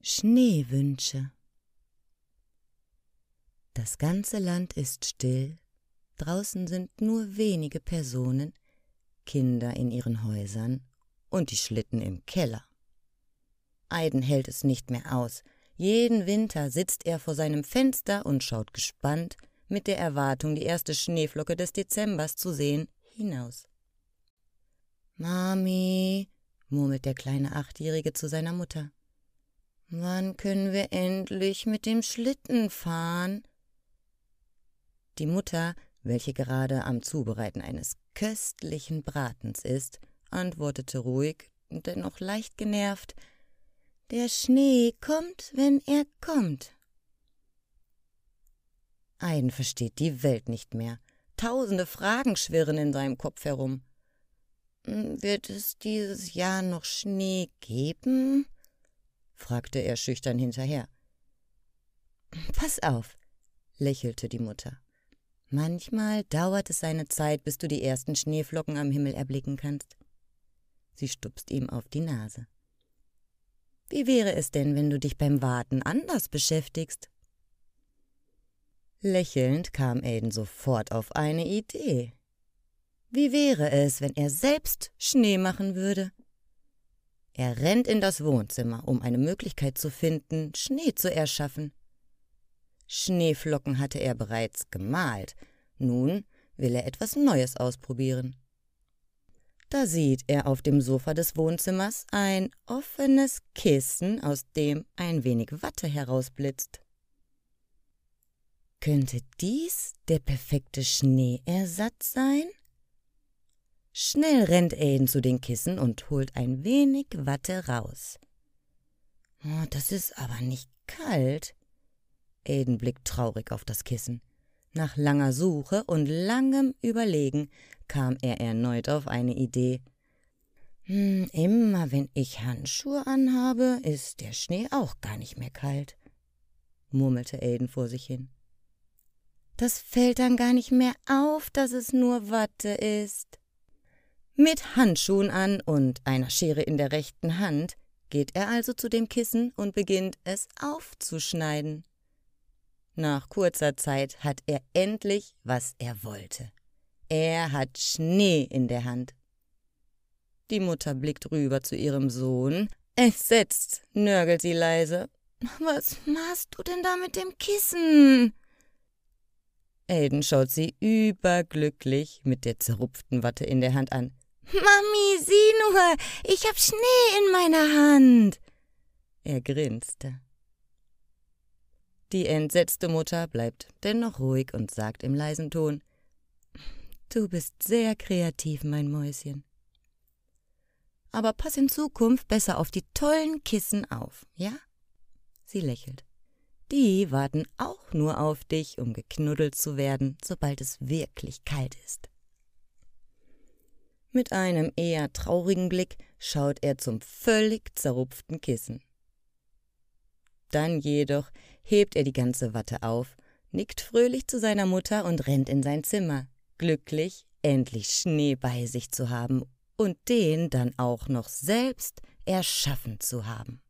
Schneewünsche. Das ganze Land ist still, draußen sind nur wenige Personen, Kinder in ihren Häusern und die Schlitten im Keller. Eiden hält es nicht mehr aus. Jeden Winter sitzt er vor seinem Fenster und schaut gespannt, mit der Erwartung, die erste Schneeflocke des Dezembers zu sehen, hinaus. Mami, murmelt der kleine Achtjährige zu seiner Mutter. Wann können wir endlich mit dem Schlitten fahren? Die Mutter, welche gerade am Zubereiten eines köstlichen Bratens ist, antwortete ruhig, dennoch leicht genervt Der Schnee kommt, wenn er kommt. Aiden versteht die Welt nicht mehr. Tausende Fragen schwirren in seinem Kopf herum. Wird es dieses Jahr noch Schnee geben? Fragte er schüchtern hinterher. Pass auf, lächelte die Mutter. Manchmal dauert es seine Zeit, bis du die ersten Schneeflocken am Himmel erblicken kannst. Sie stupst ihm auf die Nase. Wie wäre es denn, wenn du dich beim Warten anders beschäftigst? Lächelnd kam Aiden sofort auf eine Idee. Wie wäre es, wenn er selbst Schnee machen würde? Er rennt in das Wohnzimmer, um eine Möglichkeit zu finden, Schnee zu erschaffen. Schneeflocken hatte er bereits gemalt, nun will er etwas Neues ausprobieren. Da sieht er auf dem Sofa des Wohnzimmers ein offenes Kissen, aus dem ein wenig Watte herausblitzt. Könnte dies der perfekte Schneeersatz sein? Schnell rennt Aiden zu den Kissen und holt ein wenig Watte raus. Oh, das ist aber nicht kalt. Aiden blickt traurig auf das Kissen. Nach langer Suche und langem Überlegen kam er erneut auf eine Idee. Hm, immer wenn ich Handschuhe anhabe, ist der Schnee auch gar nicht mehr kalt, murmelte Aiden vor sich hin. Das fällt dann gar nicht mehr auf, dass es nur Watte ist. Mit Handschuhen an und einer Schere in der rechten Hand geht er also zu dem Kissen und beginnt es aufzuschneiden. Nach kurzer Zeit hat er endlich, was er wollte. Er hat Schnee in der Hand. Die Mutter blickt rüber zu ihrem Sohn. Entsetzt nörgelt sie leise. Was machst du denn da mit dem Kissen? Aiden schaut sie überglücklich mit der zerrupften Watte in der Hand an. Mami, sieh nur, ich hab Schnee in meiner Hand. Er grinste. Die entsetzte Mutter bleibt dennoch ruhig und sagt im leisen Ton Du bist sehr kreativ, mein Mäuschen. Aber pass in Zukunft besser auf die tollen Kissen auf, ja? Sie lächelt. Die warten auch nur auf dich, um geknuddelt zu werden, sobald es wirklich kalt ist. Mit einem eher traurigen Blick schaut er zum völlig zerrupften Kissen. Dann jedoch hebt er die ganze Watte auf, nickt fröhlich zu seiner Mutter und rennt in sein Zimmer, glücklich, endlich Schnee bei sich zu haben und den dann auch noch selbst erschaffen zu haben.